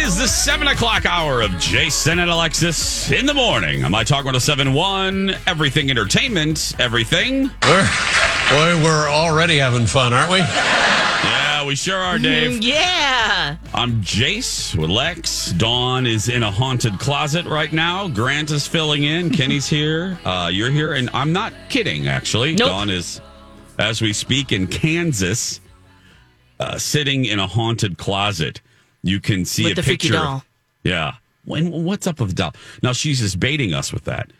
It is the 7 o'clock hour of Jason and Alexis in the morning. Am I talking to 7 1? everything entertainment, everything. We're, boy, we're already having fun, aren't we? Yeah, we sure are, Dave. Yeah. I'm Jace with Lex. Dawn is in a haunted closet right now. Grant is filling in. Kenny's here. Uh, you're here, and I'm not kidding, actually. Nope. Dawn is, as we speak, in Kansas, uh, sitting in a haunted closet. You can see With a the freaky picture. doll. Yeah. When, what's up with the doll? Now she's just baiting us with that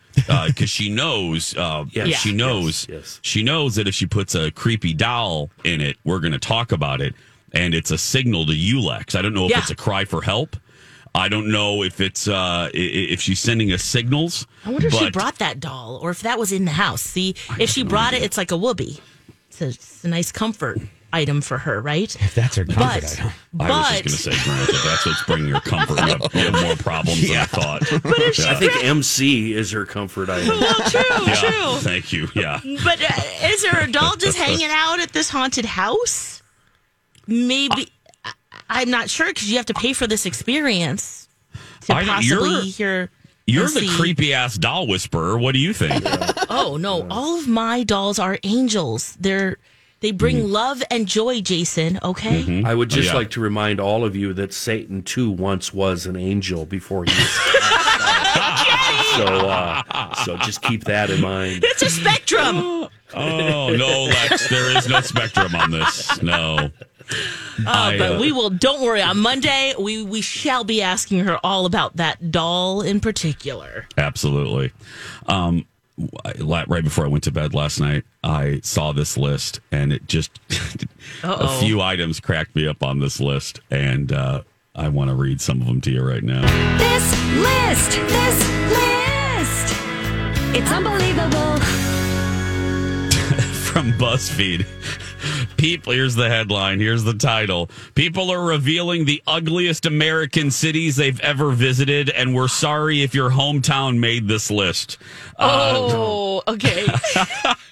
because she knows. Uh, Yes, she knows. yes, yes. She knows that if she puts a creepy doll in it, we're going to talk about it, and it's a signal to you, Lex. I don't know if Yeah. it's a cry for help. I don't know if it's uh, i- i- if she's sending us signals. I wonder if she brought that doll or if that was in the house. See, if she no brought it, it's like a whoopee. It's a, it's a nice comfort item for her, right? If that's her comfort But, item. but I was just going to say, Grant, if that's what's bringing her comfort. You have, you have more problems than I thought. But if I think MC is her comfort item. well, true, yeah, true. Thank you. Yeah. But uh, is there a doll just hanging out at this haunted house? Maybe. I- I'm not sure because you have to pay for this experience to I- possibly you're- hear. You're the creepy ass doll whisperer. What do you think? Oh no! All of my dolls are angels. They're They bring Mm-hmm. love and joy, Jason. Okay. I would just Yeah. like to remind all of you that Satan too once was an angel before he was cast out. So, uh, so just keep that in mind. It's a spectrum. Oh no, Lex, there is no spectrum on this. No. I, Uh, but uh, we will. Don't worry. On Monday, we we shall be asking her all about that doll in particular. Absolutely. Um, I- la- right before I went to bed last night, I saw this list, and it just a few items cracked me up on this list, and uh, I want to read some of them to you right now. This list, this list. It's unbelievable. From BuzzFeed. People, here's the headline. Here's the title. People are revealing the ugliest American cities they've ever visited, and we're sorry if your hometown made this list. Oh, okay.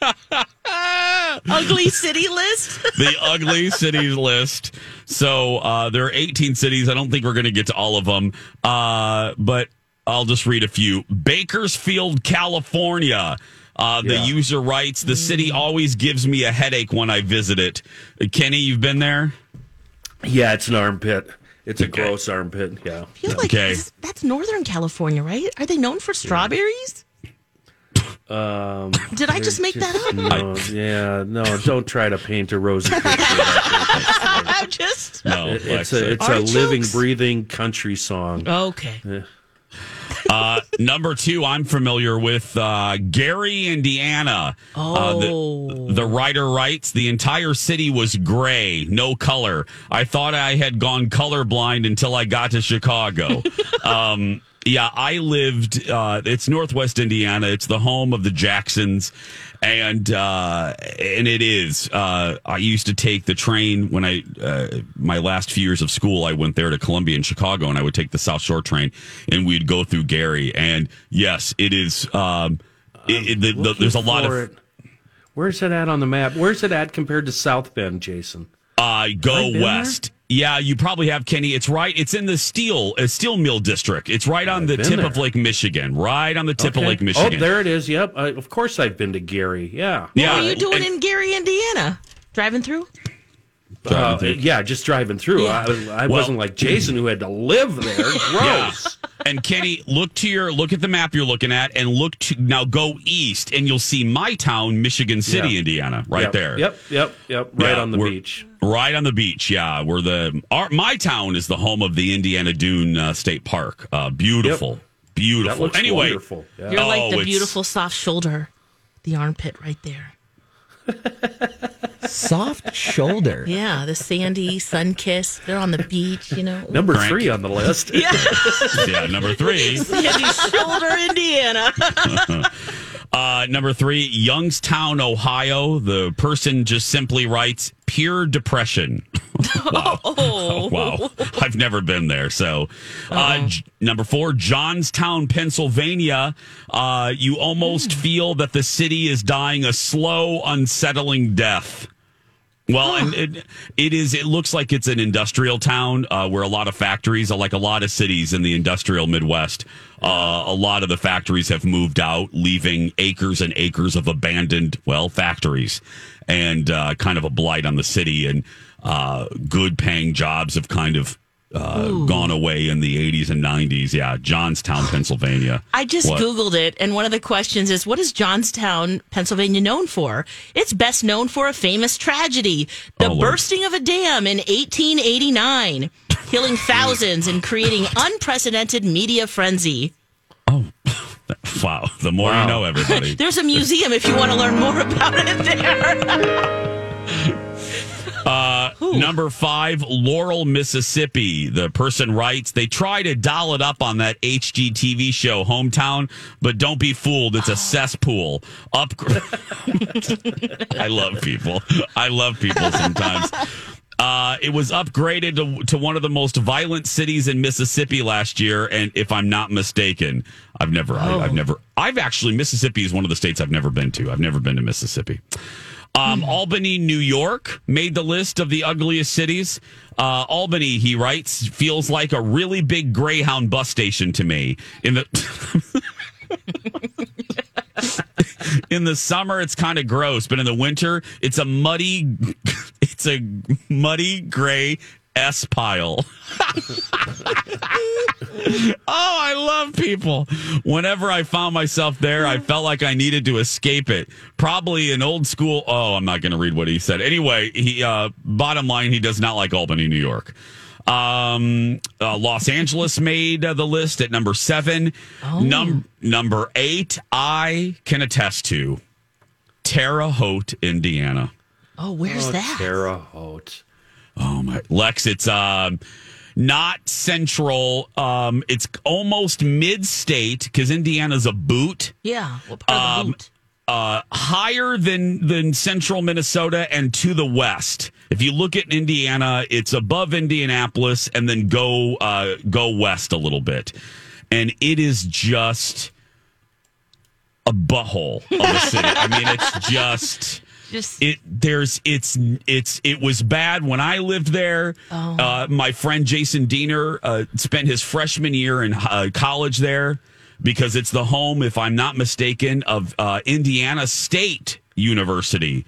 Ugly city list. the ugly cities list. So uh, there are 18 cities. I don't think we're going to get to all of them, uh, but I'll just read a few. Bakersfield, California. Uh, the Yeah. user writes, "The city always gives me a headache when I visit it." Kenny, you've been there. Yeah, it's an armpit. It's a gross armpit. Yeah. I feel like Okay. this- that's Northern California, right? Are they known for strawberries? Um, Did I just make that up? no, yeah, no, don't try to paint a rosy picture. I'm just No, It- it's a it's a Artichokes? living, breathing country song. okay. Uh, number two, I'm familiar with uh, Gary, Indiana. Uh, Oh. the, the writer writes the entire city was gray, no color. I thought I had gone colorblind until I got to Chicago. um, yeah, I lived. Uh, it's Northwest Indiana. It's the home of the Jacksons, and uh, and it is. Uh, I used to take the train when I uh, my last few years of school. I went there to Columbia in Chicago, and I would take the South Shore train, and we'd go through Gary. And yes, it is. Um, it, it- the, the, there's a lot of it. Where's it at on the map? Where's it at compared to South Bend, Jason? uh, go west. Yeah, you probably have Kenny. It's right. It's in the steel uh, steel mill district. It's right on the tip there. of Lake Michigan. Right on the tip of Lake Michigan. Oh, there it is. Yep. I, of course, I've been to Gary. Yeah. Yeah, What are you doing and- in Gary, Indiana? Driving through? Uh, yeah, just driving through. Yeah. I, I wasn't like Jason who had to live there. Gross. And Kenny, look to your look at the map you're looking at, and look to now go east, and you'll see my town, Michigan City, Yeah. Indiana, right Yep, there. Yep, yep, yep. Right Yeah, on the beach. Right on the beach, yeah. Where the our, my town is the home of the Indiana Dune uh, State Park. Uh, beautiful, That beautiful. looks anyway, wonderful. Yeah. You're like Oh, the beautiful soft shoulder, the armpit right there. Soft shoulder. Yeah, the sandy sun kiss. They're on the beach, you know. Number Frank. three on the list. yeah, number three. Sandy shoulder, Indiana. Uh, number three, Youngstown, Ohio. The person just simply writes pure depression. wow. Oh. wow. I've never been there. So, uh, J- number four, Johnstown, Pennsylvania. Uh, you almost feel that the city is dying a slow, unsettling death. Well, and it, it is. It looks like it's an industrial town uh, where a lot of factories, like a lot of cities in the industrial Midwest, uh, a lot of the factories have moved out, leaving acres and acres of abandoned, well, factories, and uh, kind of a blight on the city. And uh, good-paying jobs have kind of uh, gone away in the '80s and '90s. Yeah, Johnstown, Pennsylvania. I just What? Googled it, and one of the questions is what is Johnstown, Pennsylvania known for? It's best known for a famous tragedy, the Oh, Lord. bursting of a dam in 1889, killing thousands and creating unprecedented media frenzy. Oh, wow, the more you know, everybody. There's a museum if you want to learn more about it there. Number five, Laurel, Mississippi. The person writes, they try to doll it up on that HGTV show, Hometown, but don't be fooled. It's a cesspool. Up. I love people. I love people sometimes. Uh, it was upgraded to, to one of the most violent cities in Mississippi last year, and if I'm not mistaken, I've never, I, I've never, I've actually Mississippi is one of the states I've never been to. I've never been to Mississippi. Um, Albany, New York made the list of the ugliest cities. Uh, Albany, he writes, feels like a really big Greyhound bus station to me. In the in the summer it's kind of gross, but in the winter it's a muddy it's a muddy gray S pile. oh, I love people. Whenever I found myself there, I felt like I needed to escape it. Probably an old school. Oh, I'm not going to read what he said. Anyway, he uh, bottom line, he does not like Albany, New York. Um, uh, Los Angeles made uh, the list at number seven. Num- number eight, I can attest to Terre Haute, Indiana. Oh, where's that? Terre Haute. Oh my Lex, it's um not central. Um it's almost mid state because Indiana's a boot. Yeah. What part of the Um, boot? Uh higher than than central Minnesota and to the west. If you look at Indiana, it's above Indianapolis and then go uh go west a little bit. And it is just a butthole of a city. I mean, it's just Just it there's it's it's it was bad when I lived there. Uh, my friend Jason Diener uh, spent his freshman year in uh, college there because it's the home, if I'm not mistaken, of uh, Indiana State University,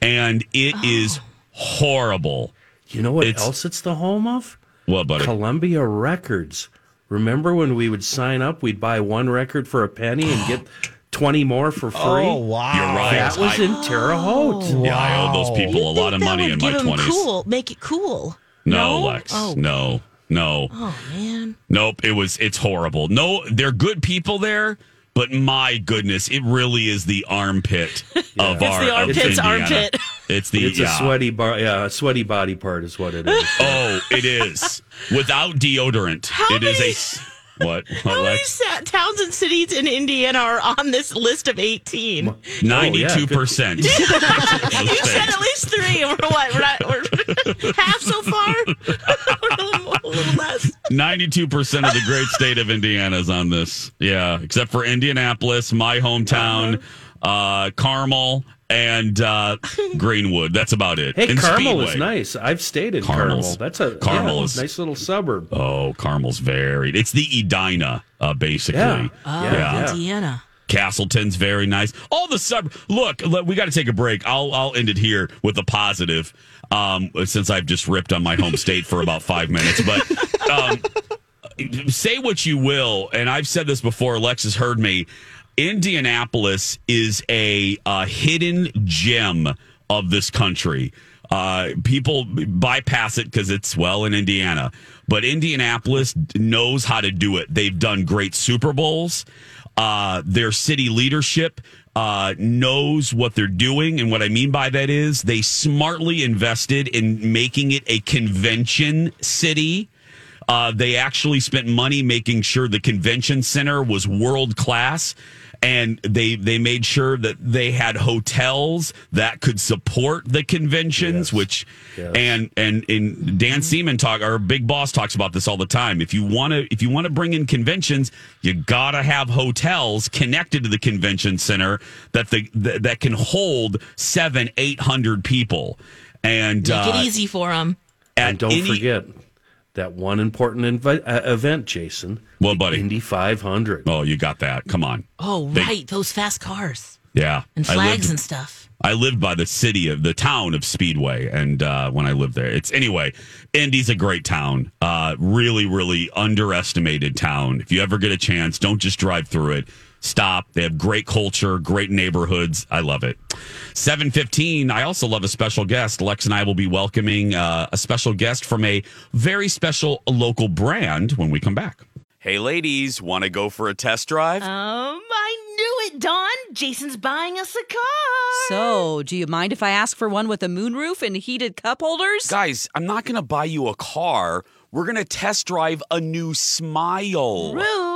and it is horrible. You know what It's- else it's the home of? Well, buddy, Columbia Records. Remember when we would sign up, we'd buy one record for a penny and get 20 more for oh, free? Oh, wow. you're right. That was I, in Terre Haute. yeah, I owed those people a lot of money would in give my twenties. Cool, make it cool. No, No? Lex. Oh. No, no. Oh man. Nope, it was it's horrible. No, they're good people there, but my goodness, it really is the armpit of our the of armpit's Indiana. armpit. It's the It's yeah. a sweaty bar, yeah, a sweaty body part is what it is. Oh, it is without deodorant. How it is many- a s- what? What How many Lex? sa- towns and cities in Indiana are on this list of 18? Ninety-two percent. you said at least three. We're what? We're not. We're half so far. A, little, a little less. Ninety-two percent of the great state of Indiana is on this. Yeah, except for Indianapolis, my hometown, uh, Carmel, and uh, Greenwood. That's about it. Hey, And Carmel is nice. I've stayed in Carmel's- Carmel. That's a Carmel yeah, is- nice little suburb. Oh, Carmel's varied. It's the Edina, uh, basically. Yeah. Oh, Yeah, yeah. Indiana. Castleton's very nice. All the sub. Look, look, we got to take a break. I'll I'll end it here with a positive. Um, since I've just ripped on my home state for about five minutes, but um, say what you will, and I've said this before. Lex has heard me. Indianapolis is a uh, hidden gem of this country. Uh, people bypass it because it's well in Indiana, but Indianapolis knows how to do it. They've done great Super Bowls. Uh, their city leadership uh, knows what they're doing, and what I mean by that is they smartly invested in making it a convention city. Uh, they actually spent money making sure the convention center was world class. And they they made sure that they had hotels that could support the conventions, Yes. which Yes. and and and Dan Seeman talk our big boss talks about this all the time. If you want to if you want to bring in conventions, you gotta have hotels connected to the convention center that the that, that can hold seven eight hundred people. And Make uh, it easy for them. And don't any- forget that one important invi- uh, event, Jason. Well, the buddy. Indy 500. Oh, you got that. Come on. Oh, They- right. Those fast cars Yeah. and I flags lived, and stuff. I lived by the city of the town of Speedway. And uh, when I lived there, it's anyway, Indy's a great town. Uh, really, really underestimated town. If you ever get a chance, don't just drive through it. Stop. They have great culture, great neighborhoods. I love it. 715. I also love a special guest. Lex and I will be welcoming uh, a special guest from a very special local brand when we come back. Hey, ladies, want to go for a test drive? Um, I knew it, Don. Jason's buying us a car. So, do you mind if I ask for one with a moonroof and heated cup holders? Guys, I'm not going to buy you a car. We're going to test drive a new smile. Rude.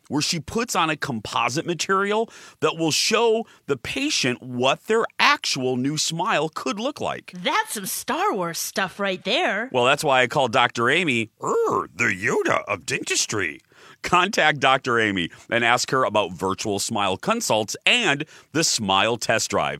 where she puts on a composite material that will show the patient what they're actual new smile could look like. That's some Star Wars stuff right there. Well, that's why I call Dr. Amy er, the Yoda of dentistry. Contact Dr. Amy and ask her about virtual smile consults and the smile test drive.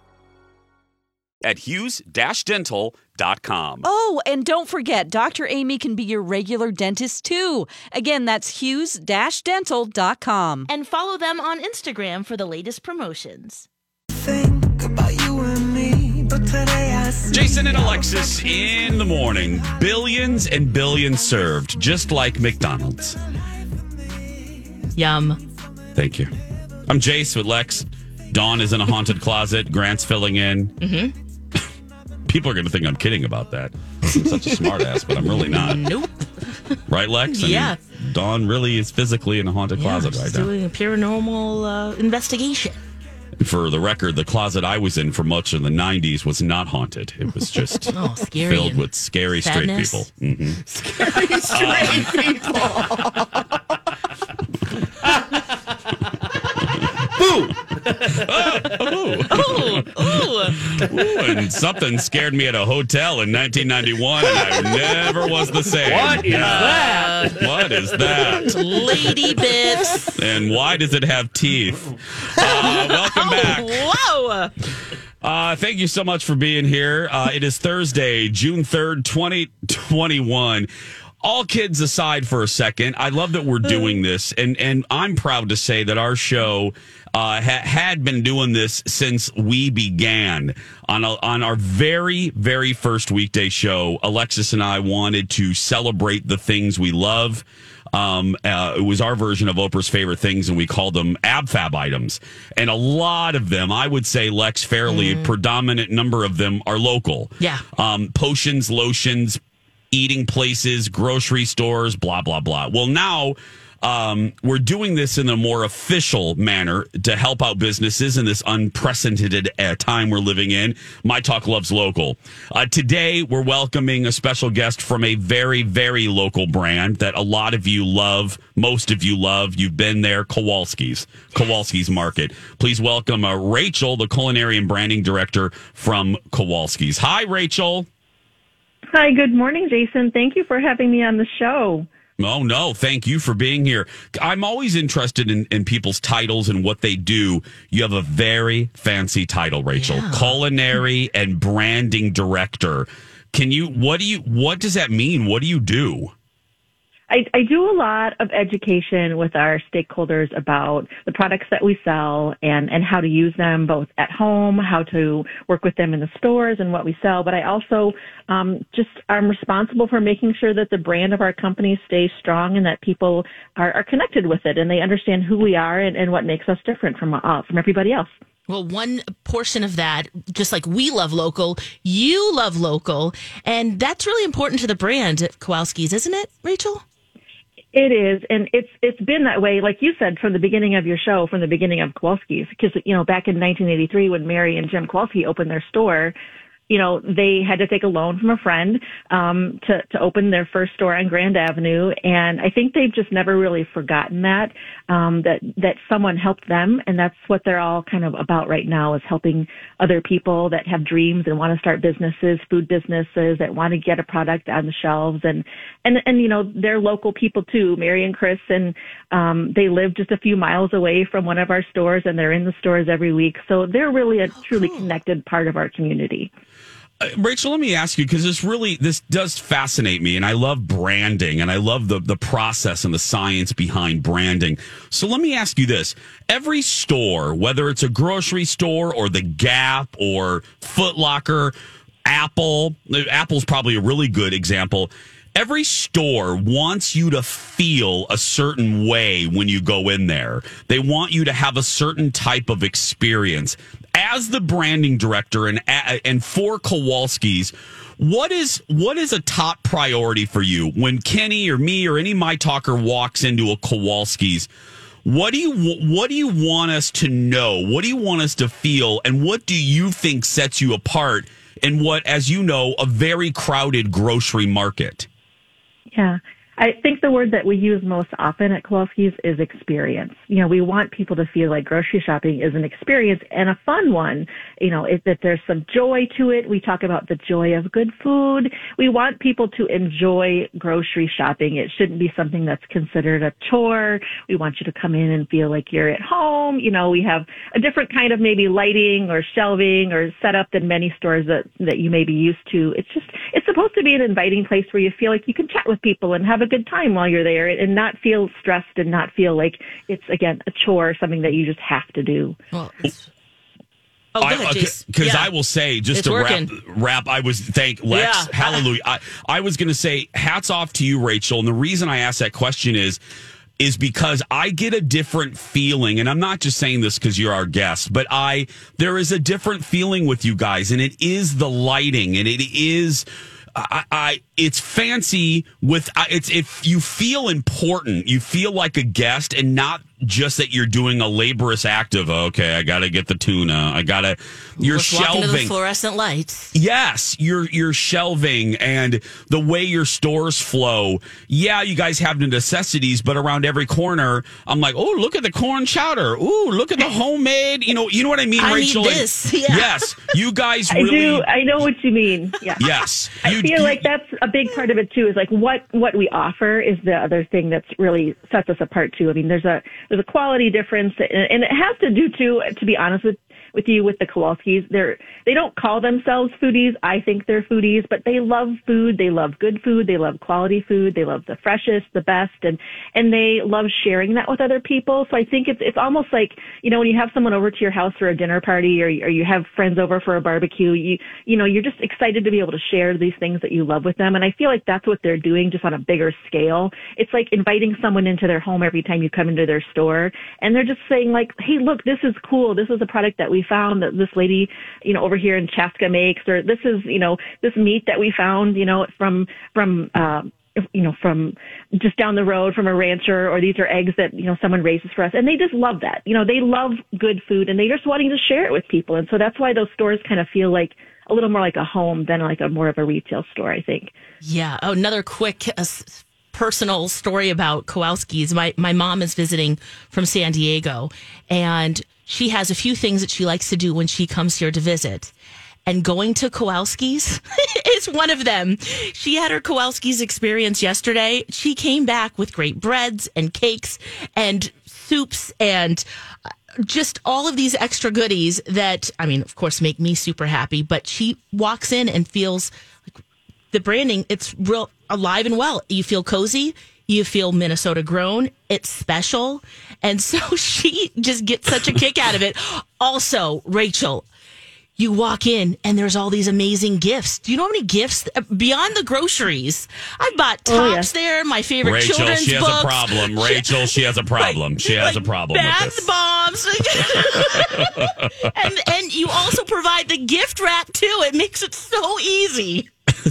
At hughes-dental.com. Oh, and don't forget, Dr. Amy can be your regular dentist too. Again, that's hughes-dental.com. And follow them on Instagram for the latest promotions. Jason and Alexis in the morning. Billions and billions served, just like McDonald's. Yum. Thank you. I'm Jace with Lex. Dawn is in a haunted closet. Grant's filling in. Mm-hmm. People are going to think I'm kidding about that. I'm such a smartass, but I'm really not. Nope. Right, Lex? I mean, Yeah. Dawn really is physically in a haunted Yeah, closet right now. doing a paranormal uh, investigation. For the record, the closet I was in for much of the 90s was not haunted. It was just Oh, filled with scary. filled and with scary straight sadness. people. hmm Ooh, ooh. Ooh, and something scared me at a hotel in 1991, and I never was the same. What is that? What is that? Lady bits. And why does it have teeth? Uh, welcome back. Whoa. Uh, thank you so much for being here. Uh, it is Thursday, June 3rd, 2021. All kids aside for a second, I love that we're doing this, and, and I'm proud to say that our show uh, ha- had been doing this since we began. On, a, on our very, very first weekday show, Alexis and I wanted to celebrate the things we love. Um, uh, it was our version of Oprah's favorite things, and we called them AbFab items. And a lot of them, I would say, Lex, fairly a predominant number of them are local. Yeah. Um, potions, lotions, eating places, grocery stores, blah, blah, blah. Well, now um, we're doing this in a more official manner to help out businesses in this unprecedented uh, time we're living in. My Talk Loves Local. Uh, today, we're welcoming a special guest from a very, very local brand that a lot of you love. Most of you love. You've been there, Kowalski's, Kowalski's Market. Please welcome uh, Rachel, the culinary and branding director from Kowalski's. Hi, Rachel. Hi, good morning, Jason. Thank you for having me on the show. Oh, no. Thank you for being here. I'm always interested in, in people's titles and what they do. You have a very fancy title, Rachel. Yeah. Culinary and branding director. Can you, what do you, what does that mean? What do you do? I, I do a lot of education with our stakeholders about the products that we sell and, and how to use them both at home, how to work with them in the stores and what we sell. But I also um, just I'm responsible for making sure that the brand of our company stays strong and that people are, are connected with it and they understand who we are and, and what makes us different from uh, from everybody else. Well, one portion of that, just like we love local, you love local, and that's really important to the brand Kowalski's, isn't it, Rachel? It is, and it's it's been that way, like you said, from the beginning of your show, from the beginning of Kowalski's, because you know back in 1983 when Mary and Jim Kowalski opened their store, you know they had to take a loan from a friend um, to to open their first store on Grand Avenue, and I think they've just never really forgotten that um, that that someone helped them, and that's what they're all kind of about right now is helping other people that have dreams and want to start businesses, food businesses that want to get a product on the shelves, and and and you know they're local people too, Mary and Chris, and um, they live just a few miles away from one of our stores, and they're in the stores every week, so they're really a truly connected part of our community. Uh, Rachel, let me ask you because this really this does fascinate me, and I love branding, and I love the the process and the science behind branding. So let me ask you this: every store, whether it's a grocery store or the Gap or Foot Locker, Apple, Apple's probably a really good example. Every store wants you to feel a certain way when you go in there. They want you to have a certain type of experience. As the branding director and and for Kowalski's, what is what is a top priority for you when Kenny or me or any my talker walks into a Kowalski's? What do you what do you want us to know? What do you want us to feel? And what do you think sets you apart in what, as you know, a very crowded grocery market? Yeah. I think the word that we use most often at Kowalski's is experience. You know, we want people to feel like grocery shopping is an experience and a fun one. You know, it, that there's some joy to it. We talk about the joy of good food. We want people to enjoy grocery shopping. It shouldn't be something that's considered a chore. We want you to come in and feel like you're at home. You know, we have a different kind of maybe lighting or shelving or setup than many stores that, that you may be used to. It's just, it's supposed to be an inviting place where you feel like you can chat with people and have a good time while you're there and not feel stressed and not feel like it's again a chore, something that you just have to do. Well, Oh, because uh, yeah. I will say just it's to working. wrap, wrap, I was thank Lex, Yeah. hallelujah. I, I was going to say hats off to you, Rachel, and the reason I asked that question is is because I get a different feeling, and I'm not just saying this because you're our guest, but I there is a different feeling with you guys, and it is the lighting, and it is. I, I it's fancy with it's if you feel important, you feel like a guest, and not just that you're doing a laborious act of okay, I got to get the tuna, I got to. You're Let's walk into the shelving. fluorescent lights. Yes, you're you're shelving and the way your stores flow. Yeah, you guys have the necessities, but around every corner, I'm like, oh, look at the corn chowder. Ooh, look at the homemade. You know, you know what I mean, I Rachel. And- this. Yeah. Yes, you guys I do. I know what you mean. Yeah. Yes, I feel you- like that's a big part of it too. Is like what what we offer is the other thing that's really sets us apart too. I mean, there's a there's a quality difference, and, it has to do too. To be honest with with you, with the Kowalskis, they're they don't call themselves foodies. I think they're foodies, but they love food. They love good food. They love quality food. They love the freshest, the best, and and they love sharing that with other people. So I think it's it's almost like you know when you have someone over to your house for a dinner party, or or you have friends over for a barbecue. You you know you're just excited to be able to share these things that you love with them, and I feel like that's what they're doing just on a bigger scale. It's like inviting someone into their home every time you come into their store, and they're just saying like, hey, look, this is cool. This is a product that we found that this lady you know over here in Chaska makes, or this is you know this meat that we found you know from from. Uh, you know, from just down the road from a rancher, or these are eggs that, you know, someone raises for us. And they just love that. You know, they love good food and they're just wanting to share it with people. And so that's why those stores kind of feel like a little more like a home than like a more of a retail store, I think. Yeah. Oh, another quick uh, personal story about Kowalski's. My my mom is visiting from San Diego, and she has a few things that she likes to do when she comes here to visit. And going to Kowalski's is one of them. She had her Kowalski's experience yesterday. She came back with great breads and cakes and soups and uh, just all of these extra goodies that, I mean, of course, make me super happy. But she walks in and feels the branding, it's real alive and well. You feel cozy. You feel Minnesota grown. It's special. And so she just gets such a kick out of it. Also, Rachel, you walk in and there's all these amazing gifts. Do you know how many gifts uh, beyond the groceries? I bought tops Oh, yeah. there, my favorite Rachel, children's she has books. a problem. Rachel, she has a problem. She has a problem with Bath this. bombs. and and you also provide the gift wrap too. It makes it so easy.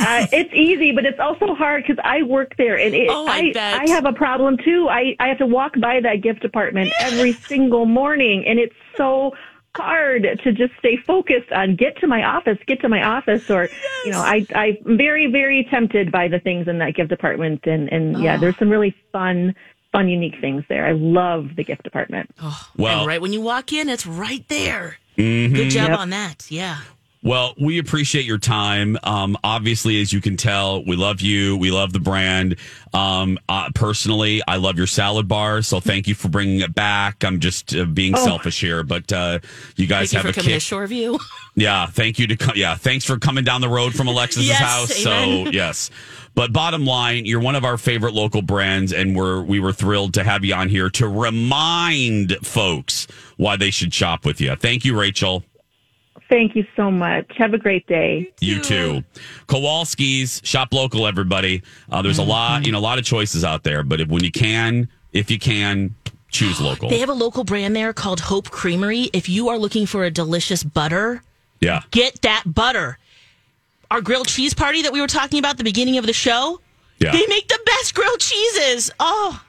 uh, it's easy, but it's also hard because I work there, and it, Oh, I bet. I have a problem too. I I have to walk by that gift department every single morning, and it's so hard to just stay focused on get to my office, get to my office, or you know, I I'm very very tempted by the things in that gift department, and and yeah, there's some really fun. Fun, unique things there. I love the gift department. Well, and right when you walk in, it's right there. mhm. Good job Yep. on that. Yeah. Well, we appreciate your time. Um, obviously, as you can tell, we love you. We love the brand. Um, uh, personally, I love your salad bar. So thank you for bringing it back. I'm just uh, being Oh. selfish here, but uh, you guys Thank you have for a kick. to Shoreview. Yeah, thank you to come. Yeah, thanks for coming down the road from Alexis's Yes, house. amen. So yes, but bottom line, you're one of our favorite local brands, and we're we were thrilled to have you on here to remind folks why they should shop with you. Thank you, Rachel. Thank you so much. Have a great day. You too. Kowalski's shop local, everybody. Uh, there's a lot, you know, a lot of choices out there, but if, when you can, if you can, choose local. They have a local brand there called Hope Creamery. If you are looking for a delicious butter, yeah. get that butter. Our grilled cheese party that we were talking about at the beginning of the show, Yeah. they make the best grilled cheeses. Oh,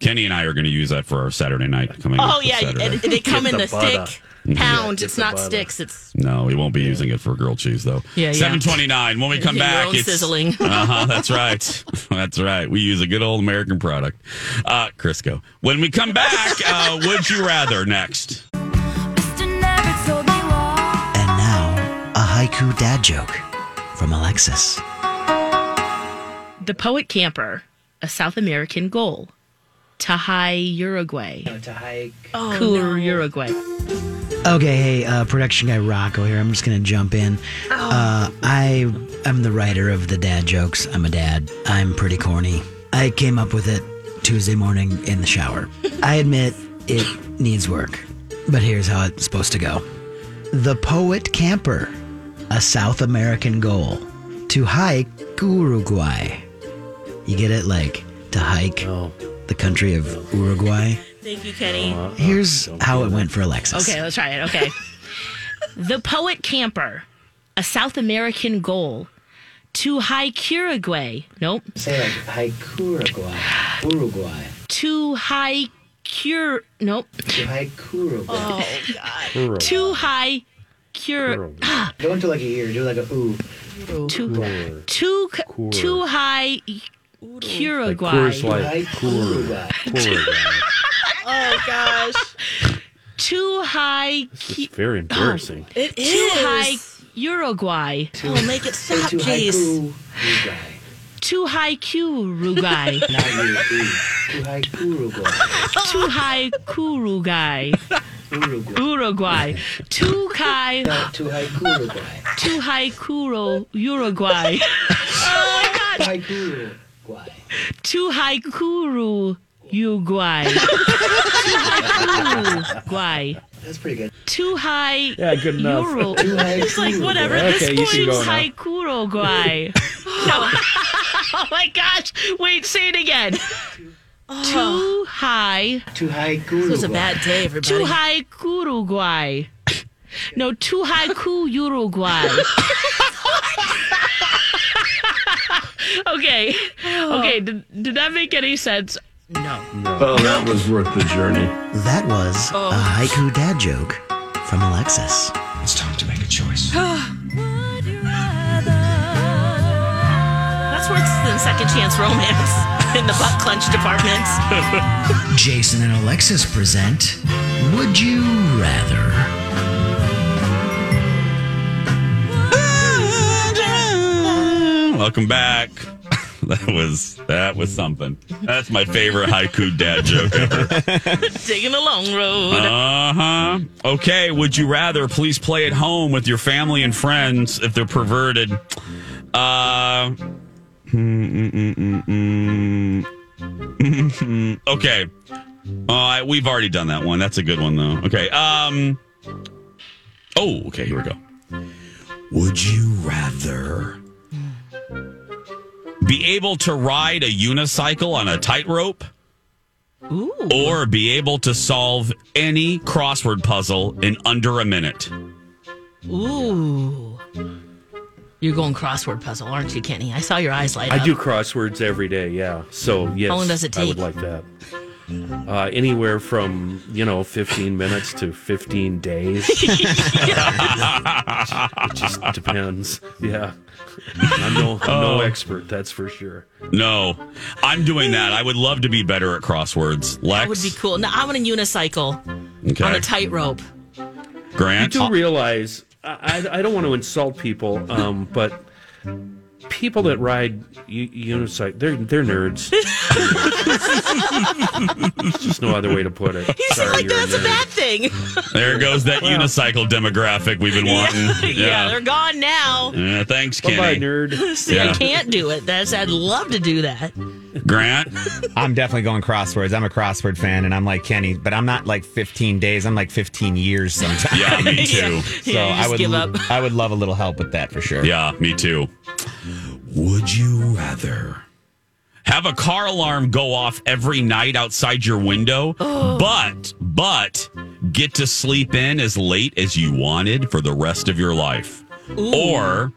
Kenny and I are going to use that for our Saturday night coming oh this yeah, Saturday. and they come Get in the the butter. Thick pound. It's not sticks. It's No, we won't be using it for grilled cheese though. Yeah, yeah. Seven twenty nine. When we come Your back, own it's sizzling. uh huh. That's right. That's right. We use a good old American product, uh, Crisco. When we come back, uh, would you rather next? And now, a haiku dad joke from Alexis. the poet camper, a South American goal. Tahai, Uruguay. Oh, Cool, Uruguay. Okay, hey, uh, production guy Rocco here. I'm just gonna jump in. Uh, I am the writer of the dad jokes. I'm a dad. I'm pretty corny. I came up with it Tuesday morning in the shower. I admit it needs work, but here's how it's supposed to go. The poet camper, a South American goal, to hike Uruguay. You get it, like to hike Oh. the country of Uruguay. Thank you, Kenny. Here's how it went for Alexis. Okay, let's try it. Okay. the poet camper, a South American goal. To hike Uruguay. Nope. Say like hike Uruguay. Uruguay. To hike Cur. Nope. To hike oh, Uruguay. Oh, To high cure. Go into like a ear. Do like a ooh. Too too too high Like Uruguay. Coors Light. Coors. Coors. Oh gosh. Too high. It's very oh, embarrassing. It is. Too high Uruguay. Oh, make it stop, please. Uruguay. Too high Uruguay. Not you. Ooh. To Uruguay. Too high Uruguay. Uruguay. Uruguay. Too high. No, to hike Uruguay. Too high Kuro Uruguay. oh my god. Hike Uruguay. Too high Kuru Uruguay. Too high Uruguay. That's pretty good. Too high Yeah, good enough. Euro. Too high It's like whatever. Okay, this you point can go is now. high Uruguay. no. oh my gosh. Wait, say it again. Too high. Too hike Uruguay. It was a bad day, everybody. Too high Uruguay. No, too high ku Uruguay. okay. Okay, did, did that make any sense? No. no. Oh, that was worth the journey. That was Oh. a haiku dad joke from Alexis. It's time to make a choice. That's worse than second chance romance in the butt clench department. Jason and Alexis present Would You Rather? Welcome back. That was that was something. That's my favorite haiku dad joke ever. Taking the long road. Uh huh. Okay. Would you rather please play at home with your family and friends if they're perverted? Uh. okay. Uh, we've already done that one. That's a good one though. Okay. Um. Oh. Okay. Here we go. Would you rather be able to ride a unicycle on a tightrope? Or be able to solve any crossword puzzle in under a minute. Ooh. You're going crossword puzzle, aren't you, Kenny? I saw your eyes light I up. do crosswords every day, yeah. So, yes. long does it I would take? like that. Uh, anywhere from, you know, 15 minutes to 15 days. it just depends. Yeah. I'm no, I'm no Oh. expert, that's for sure. No, I'm doing that. I would love to be better at crosswords. Lex, That would be cool. Now, I'm on a unicycle Okay. on a tightrope. Grant. You do realize, I, I, I don't want to insult people, um, but people that ride u- unicycle, they're they're nerds. There's just no other way to put it. You seem Sorry, like that's a bad thing. There goes that unicycle demographic we've been wanting. yeah, they're gone now. Yeah, thanks, Bye-bye, Kenny. nerd. See, I can't do it. That's I'd love to do that. Grant, I'm definitely going crosswords. I'm a crossword fan, and I'm like Kenny, but I'm not like 15 days. I'm like 15 years sometimes. yeah, me too. So Yeah, I would, give up. I would love a little help with that for sure. Yeah, me too. Would you rather have a car alarm go off every night outside your window, oh. but but get to sleep in as late as you wanted for the rest of your life? Or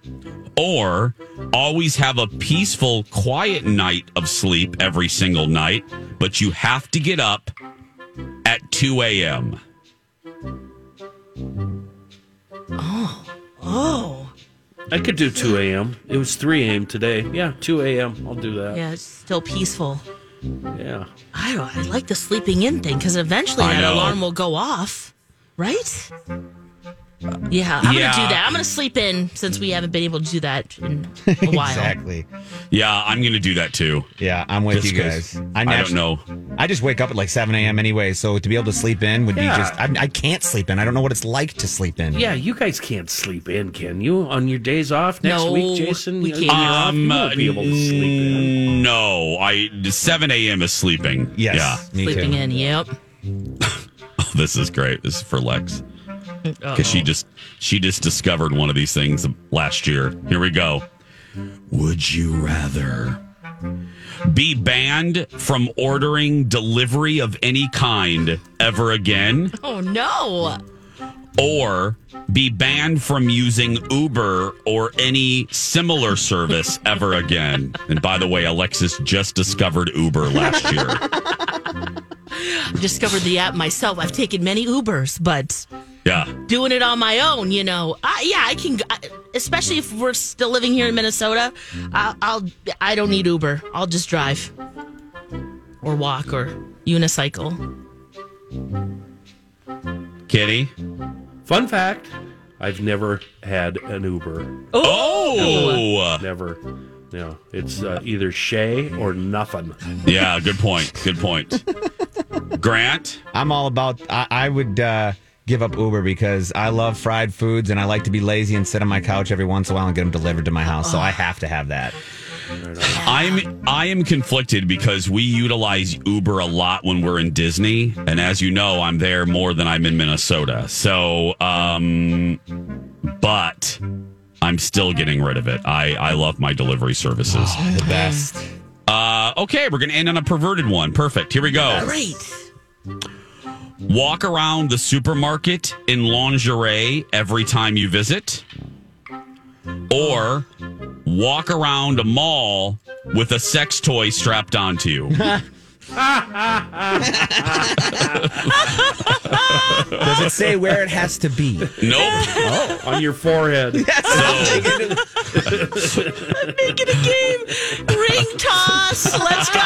or always have a peaceful, quiet night of sleep every single night, but you have to get up at 2 a.m. Oh, oh. I could do 2 a.m. It was 3 a.m. today. Yeah, 2 a.m. I'll do that. yeah, it's still peaceful. Yeah. I don't. I like the sleeping in thing because eventually I that know. alarm will go off, right? Yeah, I'm Yeah. gonna do that. I'm gonna sleep in since we haven't been able to do that in a while. exactly. Yeah, I'm going to do that too. Yeah, I'm with Just you 'cause guys. I natu- don't know. I just wake up at like 7 a.m. anyway, so to be able to sleep in would Yeah. be just. I, I can't sleep in. I don't know what it's like to sleep in. Yeah, you guys can't sleep in, can you? On your days off next No, week, Jason? we when can't. you're off, you Um, won't be able to sleep in. No, I 7 a.m. is sleeping. Yes. Yeah. Me Sleeping too. in. Yep. Oh, this is great. This is for Lex because she just she just discovered one of these things last year. Here we go. Would you rather be banned from ordering delivery of any kind ever again, Oh no. or be banned from using Uber or any similar service ever again? And by the way, Alexis just discovered Uber last year. I discovered the app myself. I've taken many Ubers, but Yeah. doing it on my own, you know. I, yeah, I can. I, especially if we're still living here in Minnesota, I'll, I'll. I don't need Uber. I'll just drive, or walk, or unicycle. Kitty. Fun fact I've never had an Uber. Oh, Never. No, it's uh, either Shay or nothing. yeah. Good point. Good point. Grant. I'm all about. I, I would uh, give up Uber because I love fried foods and I like to be lazy and sit on my couch every once in a while and get them delivered to my house. So I have to have that. I'm I am conflicted because we utilize Uber a lot when we're in Disney, and as you know, I'm there more than I'm in Minnesota. So, um, but I'm still getting rid of it. I I love my delivery services. The best. Uh, okay, we're gonna end on a perverted one. Perfect. Here we go. Great. Walk around the supermarket in lingerie every time you visit, or walk around a mall with a sex toy strapped onto you. Does it say where it has to be? Nope. Oh, on your forehead. So, Make it a game. Ring toss. Let's go.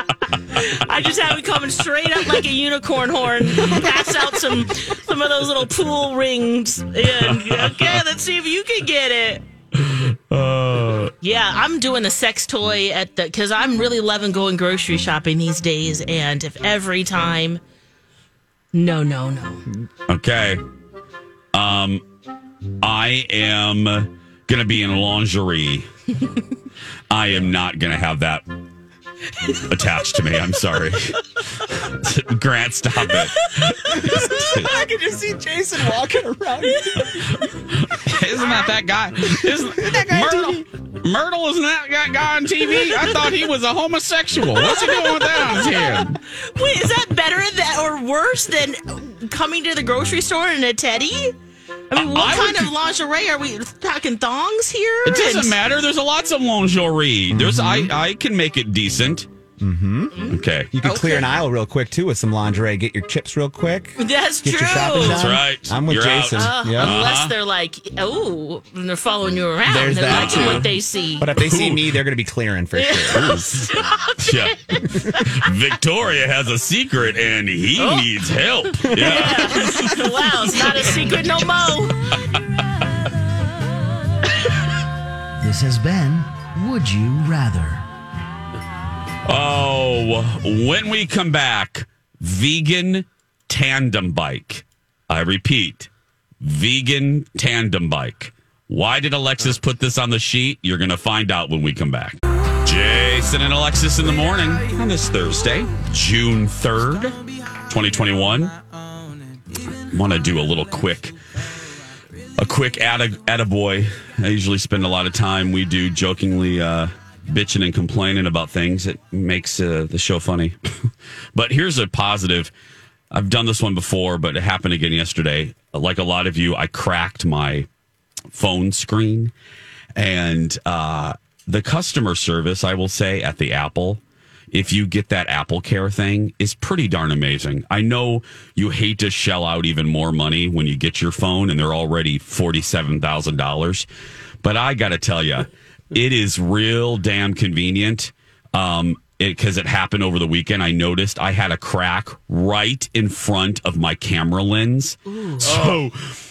I just have it coming straight up like a unicorn horn. Pass out some some of those little pool rings. And okay, let's see if you can get it. Yeah, I'm doing a sex toy at the because I'm really loving going grocery shopping these days, and if every time, no, no, no, okay. Um, I am gonna be in lingerie. I am not gonna have that attached to me. I'm sorry. Grant, stop it. I can just see Jason walking around. Isn't that that guy? Isn't that guy Myrtle? Myrtle isn't that guy, guy on TV? I thought he was a homosexual. What's he doing with that on his head? Wait, is that better that or worse than coming to the grocery store in a teddy? I mean, what I kind would- of lingerie are we talking? Thongs here? It doesn't And- matter. There's a lots of lingerie. There's I mm-hmm. I can make it decent. Mm-hmm. Okay. You can clear an aisle real quick too with some lingerie. Get your chips real quick. That's Get true. your shopping done. That's right. I'm with You're. Jason. Uh, Yep. Unless they're like, oh, and they're following you around. There's they're that, liking too. what they see. But if they see me, they're going to be clearing for sure. Yeah. Victoria has a secret and he needs help. Yeah. wow, it's not a secret no more. This has been Would You Rather? Oh, when we come back, vegan tandem bike. I repeat, vegan tandem bike. Why did Alexis put this on the sheet? You're going to find out when we come back. Jason and Alexis in the morning on this Thursday, June 3rd, 2021. Want to do a little quick a quick atta, attaboy. I usually spend a lot of time we do jokingly uh, bitching and complaining about things. It makes uh, the show funny. but here's a positive. I've done this one before, but it happened again yesterday. Like a lot of you, I cracked my phone screen, and uh, the customer service, I will say, at the Apple if you get that Apple Care thing is pretty darn amazing. I know you hate to shell out even more money when you get your phone and they're already $47,000, but I got to tell you, it is real damn convenient. Um, because it, it, happened over the weekend. I noticed I had a crack right in front of my camera lens. Ooh. So, oh,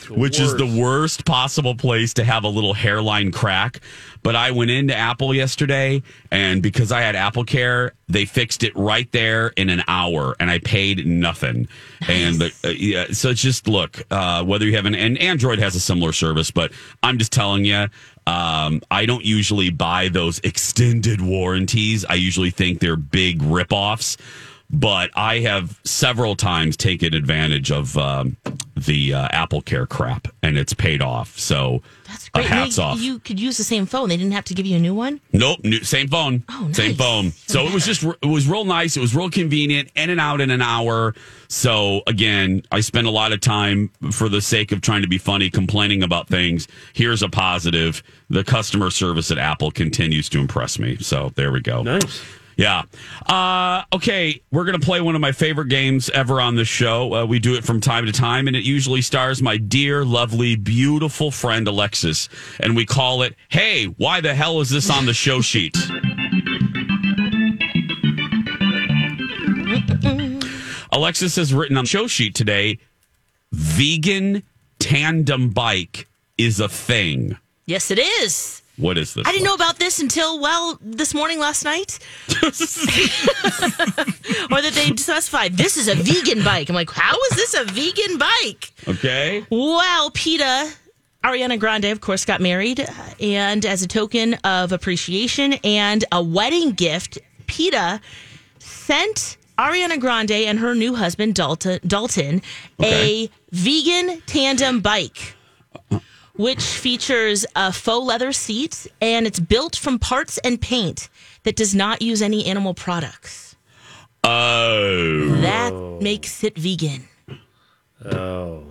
which worst. is the worst possible place to have a little hairline crack. But I went into Apple yesterday, and because I had Apple Care, they fixed it right there in an hour, and I paid nothing. And the, uh, yeah, so it's just look uh, whether you have an and Android has a similar service, but I'm just telling you. Um, I don't usually buy those extended warranties. I usually think they're big ripoffs but I have several times taken advantage of um, the uh, Apple Care crap, and it's paid off. So that's great. Uh, hats they, off. You could use the same phone. They didn't have to give you a new one. Nope, new, same phone. Oh, nice. Same phone. So it was just it was real nice. It was real convenient, in and out in an hour. So again, I spend a lot of time for the sake of trying to be funny, complaining about things. Here's a positive: the customer service at Apple continues to impress me. So there we go. Nice. Yeah. Uh, okay, we're going to play one of my favorite games ever on this show. Uh, we do it from time to time, and it usually stars my dear, lovely, beautiful friend Alexis. And we call it, Hey, why the hell is this on the show sheet? Alexis has written on the show sheet today vegan tandem bike is a thing. Yes, it is. What is this? I didn't know about this until well this morning last night, or that they specified this is a vegan bike. I'm like, how is this a vegan bike? Okay. Well, PETA, Ariana Grande, of course, got married, uh, and as a token of appreciation and a wedding gift, PETA sent Ariana Grande and her new husband Dalton, Dalton okay. a vegan tandem bike which features a faux leather seat and it's built from parts and paint that does not use any animal products. Oh. That makes it vegan. Oh.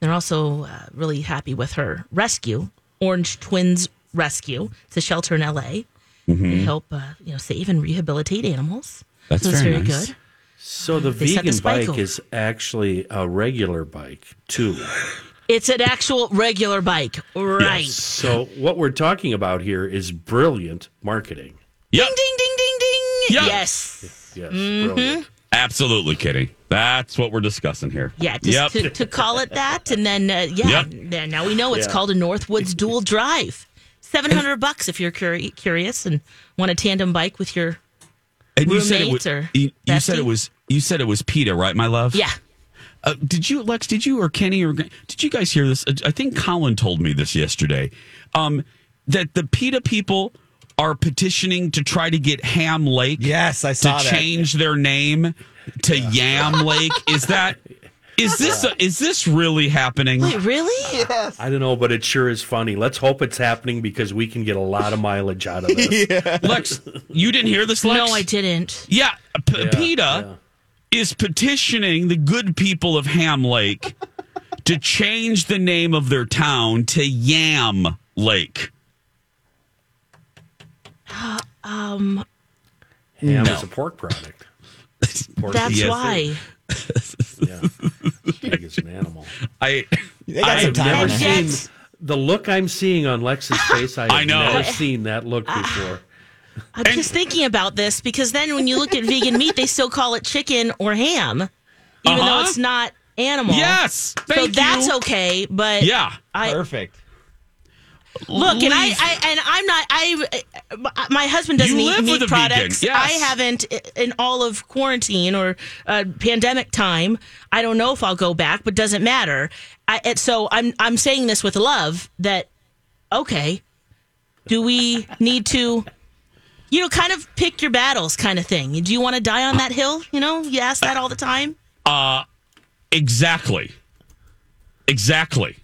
They're also uh, really happy with her rescue, Orange Twins Rescue. It's a shelter in LA. Mm-hmm. They help uh, you know save and rehabilitate animals. That's so very, very nice. good. So the They set the vegan bike over. is actually a regular bike too. It's an actual regular bike, right? Yes. So what we're talking about here is brilliant marketing. Yep. Ding ding ding ding ding. Yep. Yes. Yes, Mm-hmm. brilliant. Absolutely, Kitty. That's what we're discussing here. Yeah, just Yep. to, to call it that, and then uh, yeah, Yep. then now we know it's Yeah. called a Northwoods Dual Drive. Seven hundred bucks if you're curi- curious and want a tandem bike with your and you said it roommates was, or you, you said it was you said it was PETA, right, my love? yeah. Uh, did you, Lex? Did you or Kenny or did you guys hear this? Uh, I think Colin told me this yesterday. Um, that the PETA people are petitioning to try to get Ham Lake. Yes, I to saw that. change their name to Yam Lake. Is that? Is this is this really happening? Wait, really? Yes. I don't know, but it sure is funny. Let's hope it's happening because we can get a lot of mileage out of this. Lex, you didn't hear this, Lex? No, I didn't. Yeah, P- Yeah, PETA yeah. Is petitioning the good people of Ham Lake to change the name of their town to Yam Lake. Um, Ham No. is a pork product. Pork that's Yes, why. Yeah. Pig is an animal. I I've time never on seen. The look I'm seeing on Lex's face, I have I know. never seen that look before. I'm just thinking about this because then when you look at vegan meat, they still call it chicken or ham, even though Uh-huh. it's not animal. Yes, so thank that's okay. But Yeah. I Perfect. Look, and I, I, and I'm not. I my husband doesn't You eat meat with a vegan, products. yes. I haven't in all of quarantine or uh, pandemic time. I don't know if I'll go back, but doesn't matter. I, and so I'm I'm saying this with love that okay, do we need to? You know, kind of pick your battles, kind of thing. Do you want to die on that hill? You know, you ask that all the time. Uh, exactly. Exactly.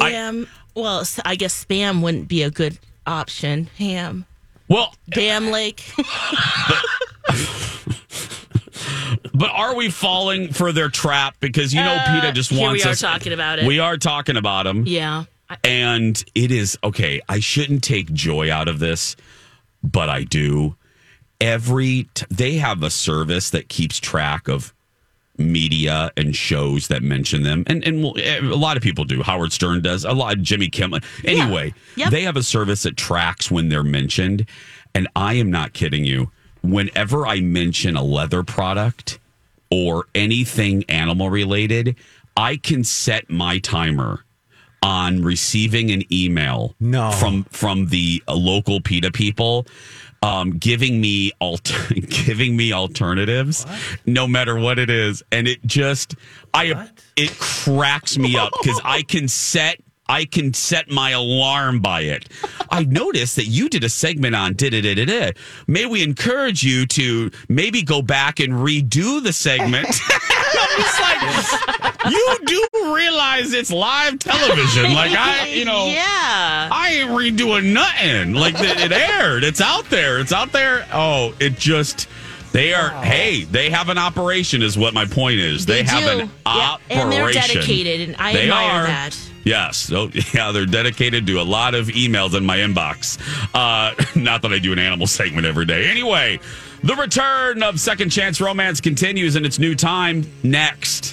I- Ham. well, I guess spam wouldn't be a good option. Ham. Well, Damn lake. But are we falling for their trap? Because you know, Uh, PETA just here we wants are us. talking about it. We are talking about them. yeah. And it is okay. I shouldn't take joy out of this, but I do. Every t- they have a service that keeps track of media and shows that mention them, and and well, eh, a lot of people do. Howard Stern does a lot. Jimmy Kimmel. Anyway, Yep. they have a service that tracks when they're mentioned, and I am not kidding you. Whenever I mention a leather product or anything animal related, I can set my timer on receiving an email No. from from the uh, local PETA people um, giving me alt- giving me alternatives no matter what it is. And it just I it cracks me up cuz I can set I can set my alarm by it. I noticed that you did a segment on da da da da. May we encourage you to maybe go back and redo the segment. I'm just like, you do realize it's live television. Like I, you know, Yeah. I ain't redoing nothing. Like it it aired. It's out there. It's out there. Oh, it just. They are. Hey, they have an operation. Is what my point is. They, They have do. an Yeah, operation. and they're dedicated, and I They admire are. that. Yes. So yeah, they're dedicated to a lot of emails in my inbox. Uh, not that I do an animal segment every day. Anyway, the return of Second Chance Romance continues in its new time next.